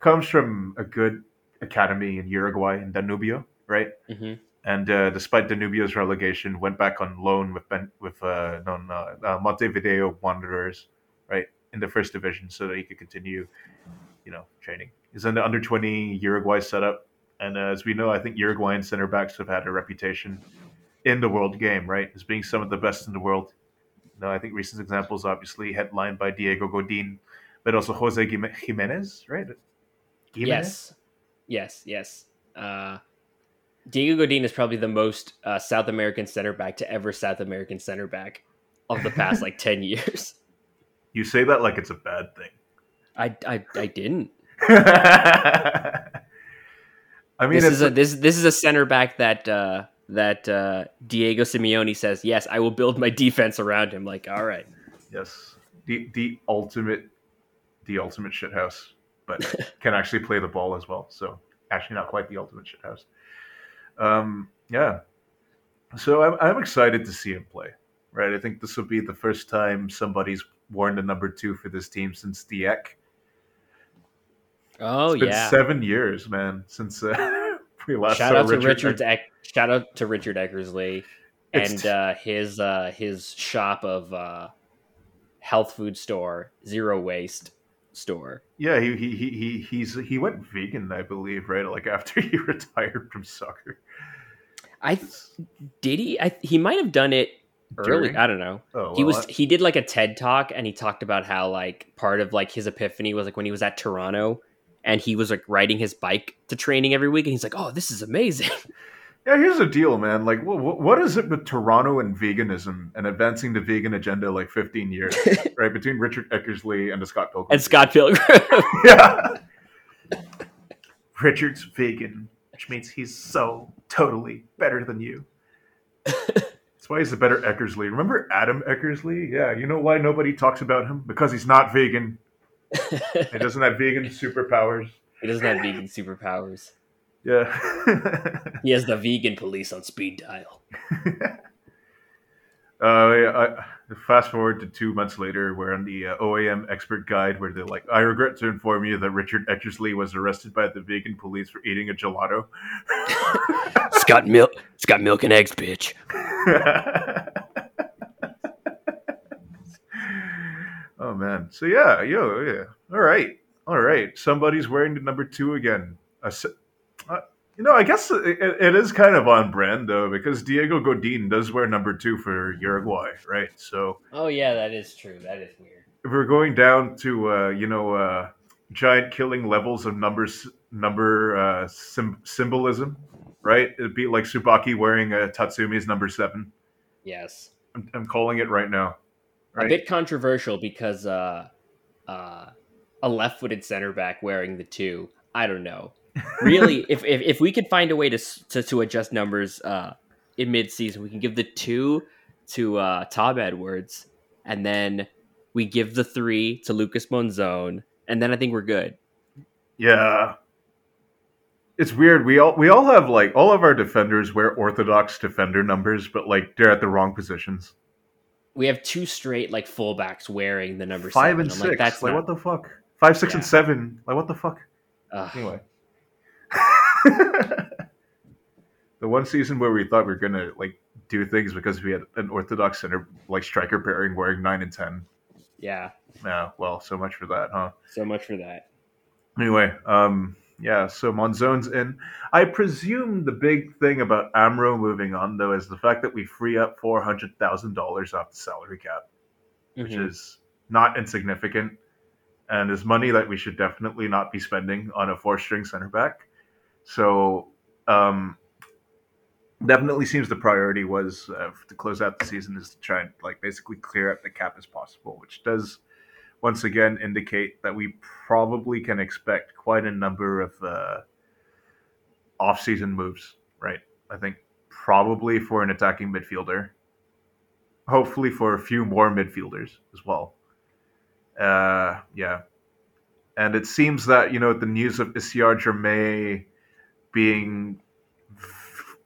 comes from a good academy in Uruguay in Danubio, right? Mm-hmm. And uh, despite Danubio's relegation, went back on loan with ben, with uh, non, uh, uh, Montevideo Wanderers, right, in the first division, so that he could continue, you know, training. He's in the under twenty Uruguay setup, and as we know, I think Uruguayan center backs have had a reputation in the world game, right, as being some of the best in the world no, I think recent examples, obviously, headlined by Diego Godin, but also Jose Jimenez, right? Gimenez? Yes, yes, yes. Uh, Diego Godin is probably the most uh, South American center back to ever South American center back of the past like ten years. You say that like it's a bad thing. I I, I didn't. I mean, this is a this this is a center back that uh, that uh, Diego Simeone says, "Yes, I will build my defense around him." Like, all right, yes, the the ultimate, the ultimate shithouse, but can actually play the ball as well. So actually, not quite the ultimate shithouse. Um, yeah, so I'm I'm excited to see him play. Right, I think this will be the first time somebody's worn the number two for this team since Dieck. Oh it's been yeah, seven years, man, since. Uh, we last shout out to Richard. Richard shout out to Richard Eckersley and uh, his uh, his shop of uh, health food store, zero waste store. Yeah, he he he he's he went vegan, I believe, right? Like after he retired from soccer. I did he. I, he might have done it early. During? I don't know. Oh, well, he was I... he did like a TED talk and he talked about how like part of like his epiphany was like when he was at Toronto and he was like riding his bike to training every week and he's like oh this is amazing. Yeah here's the deal man. Like what, what is it with toronto and veganism and advancing the vegan agenda like 15 years right between richard eckersley and the scott pilgrim? And scott pilgrim. Yeah. Richard's vegan which means he's so totally better than you. That's why he's a better eckersley. Remember adam eckersley? Yeah you know why nobody talks about him? Because he's not vegan he doesn't have vegan superpowers. He doesn't have vegan superpowers. Yeah. he has the vegan police on speed dial. uh, yeah, I, fast forward to two months later, we're on the uh, OAM expert guide where they're like, I regret to inform you that Richard Eckersley was arrested by the vegan police for eating a gelato. it's got milk. It's got milk and eggs, bitch. Oh man. So yeah, yo, yeah. All right, all right. Somebody's wearing the number two again. Uh, you know, I guess it, it is kind of on brand though, because Diego Godin does wear number two for Uruguay, right? So. Oh yeah, that is true. That is weird. If we're going down to uh, you know uh, giant killing levels of numbers, number uh, sim- symbolism, right? It'd be like Tsubaki wearing a Tatsumi's number seven. Yes. I'm, I'm calling it right now. Right? A bit controversial because uh, uh, a left-footed center back wearing the two. I don't know. Really, if, if if we could find a way to to, to adjust numbers uh, in mid-season, we can give the two to uh, Tom Edwards, and then we give the three to Lucas Monzon, and then I think we're good. Yeah, it's weird. We all we all have like all of our defenders wear orthodox defender numbers, but like they're at the wrong positions we have two straight like fullbacks wearing the number five seven. and I'm six. Like, that's like not... what the fuck? Five, six, yeah. and seven. Like what the fuck? Uh, anyway, the one season where we thought we were gonna like do things because we had an orthodox center like striker pairing wearing nine and ten. Yeah. Yeah. Well, so much for that, huh? So much for that. Anyway, um, Yeah, so Monzon's in. I presume the big thing about Amro moving on though is the fact that we free up four hundred thousand dollars off the salary cap, which Mhm. is not insignificant, and is money that we should definitely not be spending on a four-string center back. So, um, definitely seems the priority was uh, to close out the season is to try and like basically clear up the cap as possible, which does once again indicate that we probably can expect quite a number of uh, off-season moves. Right, I think probably for an attacking midfielder, hopefully for a few more midfielders as well. Uh, yeah, and it seems that you know the news of Isiar Germain being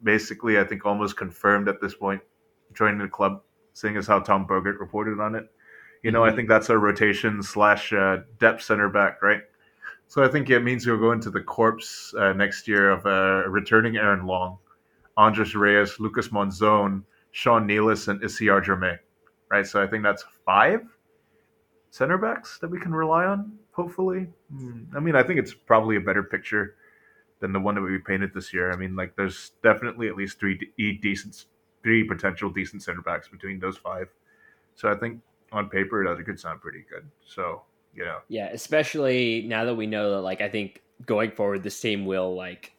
basically, I think, almost confirmed at this point, joining the club, seeing as how Tom Bogert reported on it. You know, I Mhm. think that's a rotation slash uh, depth center back, right? So I think it means we'll go into the corpse uh, next year of uh, returning Aaron Long, Andres Reyes, Lucas Monzon, Sean Nealis, and Isiar Germain, right? So I think that's five center backs that we can rely on, hopefully. Hmm. I mean, I think it's probably a better picture than the one that we painted this year. I mean, like there's definitely at least three de- decent, three potential decent center backs between those five. So I think on paper that could sound pretty good. So you know, Yeah, especially now that we know that, like, I think going forward, this team will like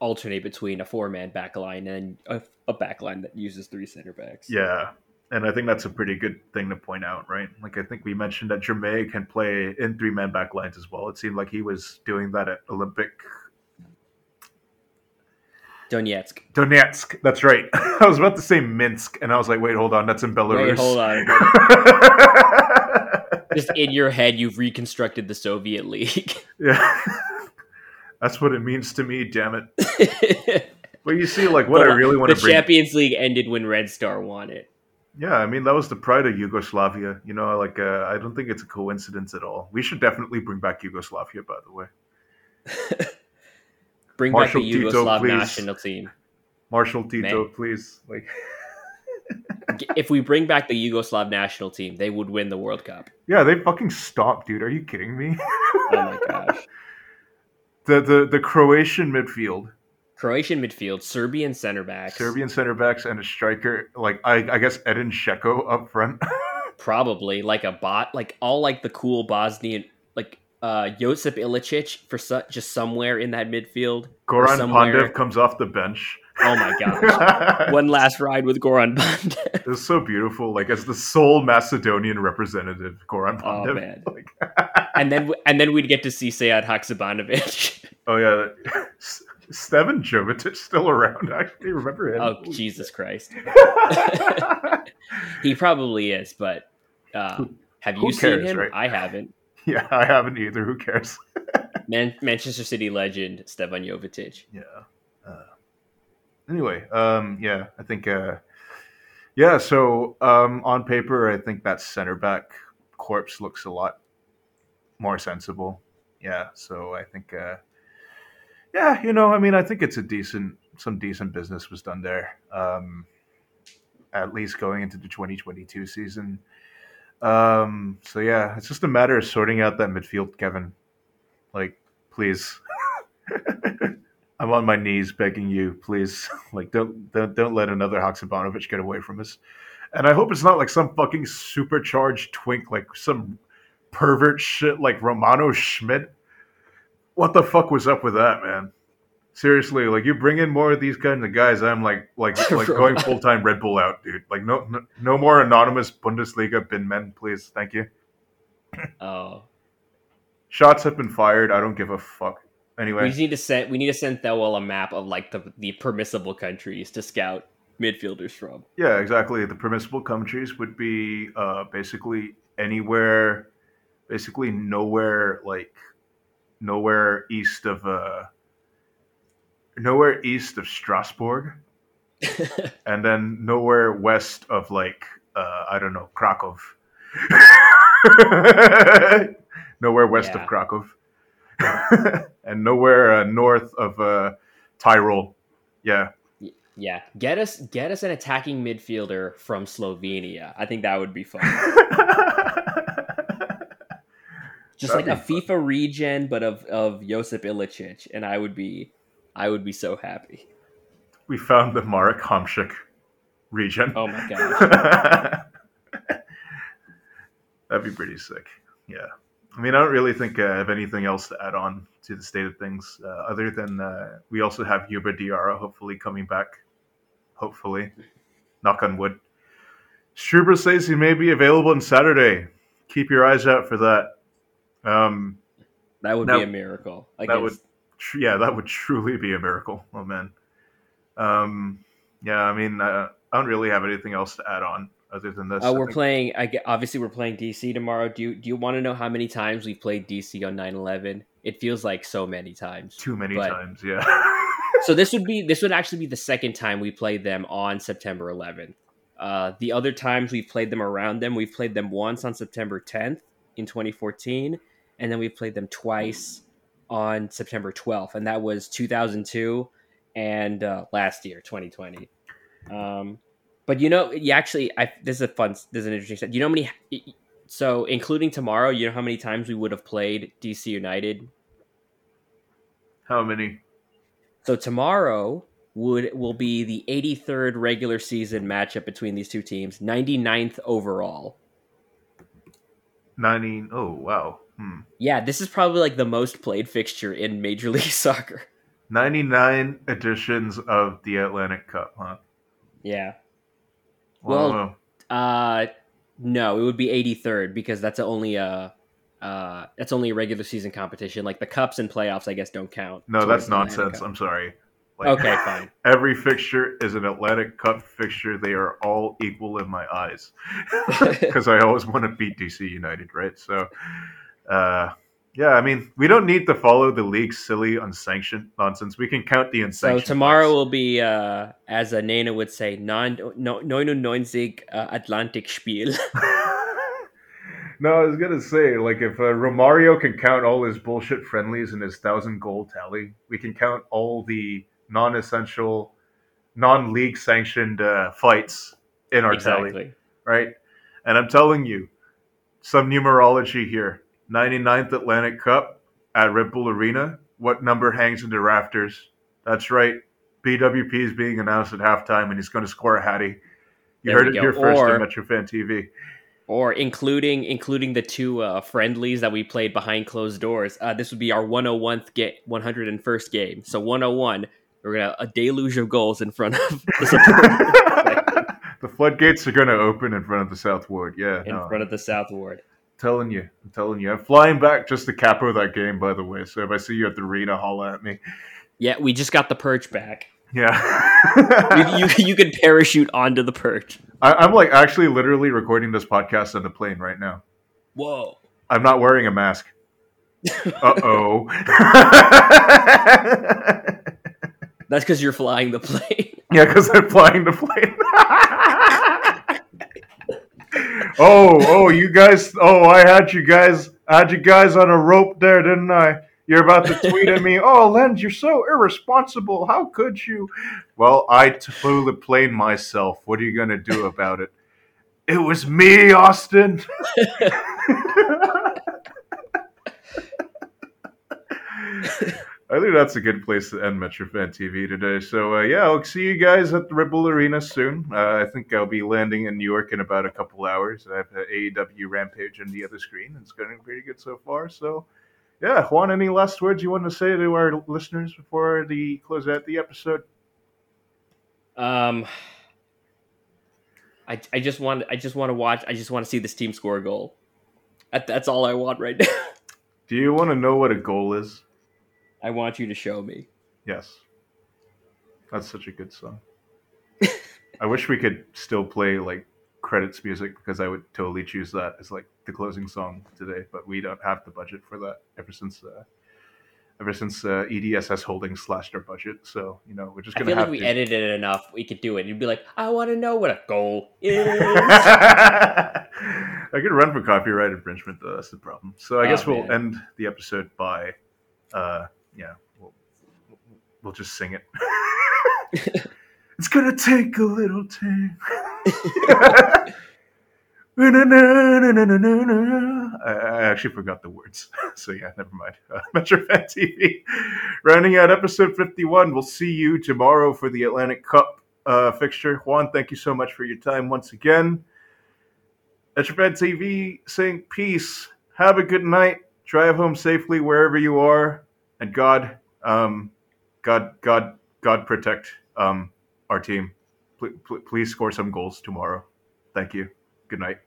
alternate between a four-man back line and a, a back line that uses three center backs. yeah. And I think that's a pretty good thing to point out, right? Like I think we mentioned that Jermaine can play in three man back lines as well. It seemed like he was doing that at Olympic Donetsk. Donetsk. That's right. I was about to say Minsk, and I was like, wait, hold on, that's in Belarus. Wait, hold on. Just in your head, you've reconstructed the Soviet League. yeah. That's what it means to me, damn it. But you see, like, what I really want the to bring. Champions League ended when Red Star won it. Yeah, I mean, that was the pride of Yugoslavia. You know, like, uh, I don't think it's a coincidence at all. We should definitely bring back Yugoslavia, by the way. Bring Marshall back the Tito, Yugoslav please. national team. Marshall Tito, Man. please. Like, If we bring back the Yugoslav national team, they would win the World Cup. yeah, they fucking stopped, dude. Are you kidding me? Oh my gosh. the, the, the Croatian midfield, Croatian midfield, Serbian center backs. Serbian center backs, and a striker, like, I, I guess Edin Dzeko up front. probably like a bot, like all like the cool Bosnian, uh Josip Ilicic for su- just somewhere in that midfield. or Goran Pandev comes off the bench. Oh my gosh. One last ride with Goran Bond. It was so beautiful, like as the sole Macedonian representative, Goran Pandev. Oh, man. Like, and then and then we'd get to see Sead Haksabanovic. oh yeah, Stevan Jovetic still around. I actually remember him. oh Jesus Christ. He probably is, but uh, have you Who seen him? right? I haven't. yeah, I haven't either. Who cares? Man- Manchester City legend Stevan Jovetic. Yeah. Uh, anyway, um, yeah, I think, uh, yeah. So um, on paper, I think that center back corpse looks a lot more sensible. Yeah. So I think, uh, yeah, you know, I mean, I think it's a decent, some decent business was done there. Um, at least going into the 2022 season. Um, so yeah, it's just a matter of sorting out that midfield, Kevin. Like, please. I'm on my knees begging you, please. Like, don't don't don't let another Haksabanovic get away from us. And I hope it's not like some fucking supercharged twink, like some pervert shit like Romano Schmidt. What the fuck was up with that, man? Seriously, like you bring in more of these kinds of guys, I'm like like like going full time Red Bull out, dude. Like no, no no more anonymous Bundesliga bin men, please. Thank you. Oh, Shots have been fired. I don't give a fuck. Anyway, we just need to send we need to send Thelwell a map of like the the permissible countries to scout midfielders from. Yeah, exactly. The permissible countries would be uh, basically anywhere, basically nowhere like nowhere east of uh, nowhere east of Strasbourg, and then nowhere west of like uh, I don't know Krakow. nowhere west Yeah. of Krakow, and nowhere uh, north of uh, Tyrol. Yeah. yeah, get us get us an attacking midfielder from Slovenia. I think that would be fun. just That'd like a FIFA regen, but of of Josip Ilicic, and I would be, I would be so happy. We found the Marek Hamšík regen. Oh my gosh. That'd be pretty sick. Yeah. I mean, I don't really think uh, I have anything else to add on to the state of things, uh, other than uh, we also have Youba Diarra hopefully coming back. Hopefully. Knock on wood. Struber says he may be available on Saturday. Keep your eyes out for that. Um, That would That- be a miracle. that would, yeah, that would truly be a miracle. Oh man. Um, yeah, I mean, uh, I don't really have anything else to add on other than this. Uh, we're think- playing. I get, obviously we're playing DC tomorrow. Do you do you want to know how many times we've played DC on 9/11? It feels like so many times. too many but- times. Yeah. so this would be this would actually be the second time we played them on September 11th. Uh, the other times we've played them around them, we've played them once on September 10th in 2014, and then we've played them twice on September 12th, and that was 2002 and uh, last year 2020. Um, but you know, you actually, I, this is a fun, this is an interesting. set. You know how many? So including tomorrow, you know how many times we would have played DC United How many? So tomorrow would will be the 83rd regular season matchup between these two teams, 99th overall. 90. Oh, wow. Hmm. Yeah, this is probably like the most played fixture in Major League Soccer. 99 editions of the Atlantic Cup, huh? Yeah. Wow. Well, Uh no, it would be 83rd because that's only a uh that's only a regular season competition. Like the cups and playoffs I guess don't count. no, that's nonsense. I'm sorry. Like, Okay, fine. Every fixture is an Atlantic Cup fixture. They are all equal in my eyes because I always want to beat DC United, right? So, uh, yeah, I mean, we don't need to follow the league's silly unsanctioned nonsense. We can count the unsanctioned. So tomorrow fights. will be, uh, as a Nana would say, non no, 99 uh, Atlantic Spiel. no, I was gonna say, like, if uh, Romario can count all his bullshit friendlies and his thousand goal tally, we can count all the non-essential, non-league sanctioned uh, fights in our tally, exactly. right? And I'm telling you, some numerology here: 99th Atlantic Cup at Red Bull Arena. What number hangs in the rafters? That's right. BWP is being announced at halftime, and he's going to score a hattie. You There heard it go. here first Or- on MetroFan TV. Or including including the two uh, friendlies that we played behind closed doors. Uh, this would be our 101th game, 101st game. So 101, we're gonna a deluge of goals in front of the the floodgates are going to open in front of the South Ward. Yeah, in no, front of the South Ward. Telling you, I'm telling you. I'm flying back just to capo that game, by the way. So if I see you at the arena, holla at me. Yeah, we just got the perch back. Yeah. You, you, you can parachute onto the perch. I, I'm like actually literally recording this podcast on the plane right now. Whoa. I'm not wearing a mask. Uh oh. That's because you're flying the plane. yeah, because I'm flying the plane. Oh, oh, you guys. Oh, I had you guys. I had you guys on a rope there, didn't I? You're about to tweet at me. Oh, Lens, you're so irresponsible. How could you? Well, I flew the plane myself. What are you gonna do about it? It was me, Austin. I think that's a good place to end MetroFan TV today. So uh, yeah, I'll see you guys at the Ripple Arena soon. Uh, I think I'll be landing in New York in about a couple hours. I have AEW Rampage on the other screen. It's going pretty good so far. So yeah, Juan, any last words you want to say to our listeners before the close out the episode? Um, I, I just want I just want to watch. I just want to see this team score a goal. That, that's all I want right now. Do you want to know what a goal is? I want you to show me. Yes. That's such a good song. I wish we could still play like credits music because I would totally choose that as like the closing song today, but we don't have the budget for that ever since uh, ever since uh, EDSS Holdings slashed our budget. So, you know, we're just I going to feel like we to edited it enough. We could do it. You'd be like, I want to know what a goal is. I could run for copyright infringement though, that's the problem. So I Oh, guess we'll man. end the episode by uh yeah, we'll we'll just sing it. it's gonna take a little time. I actually forgot the words. So yeah, never mind. Uh, Metro Fan TV. Rounding out episode 51. We'll see you tomorrow for the Atlantic Cup uh, fixture. Juan, thank you so much for your time once again. Metro Fan TV saying peace. Have a good night. Drive home safely wherever you are. And God, um, God, God, God protect um, our team. Please, please score some goals tomorrow. Thank you. Good night.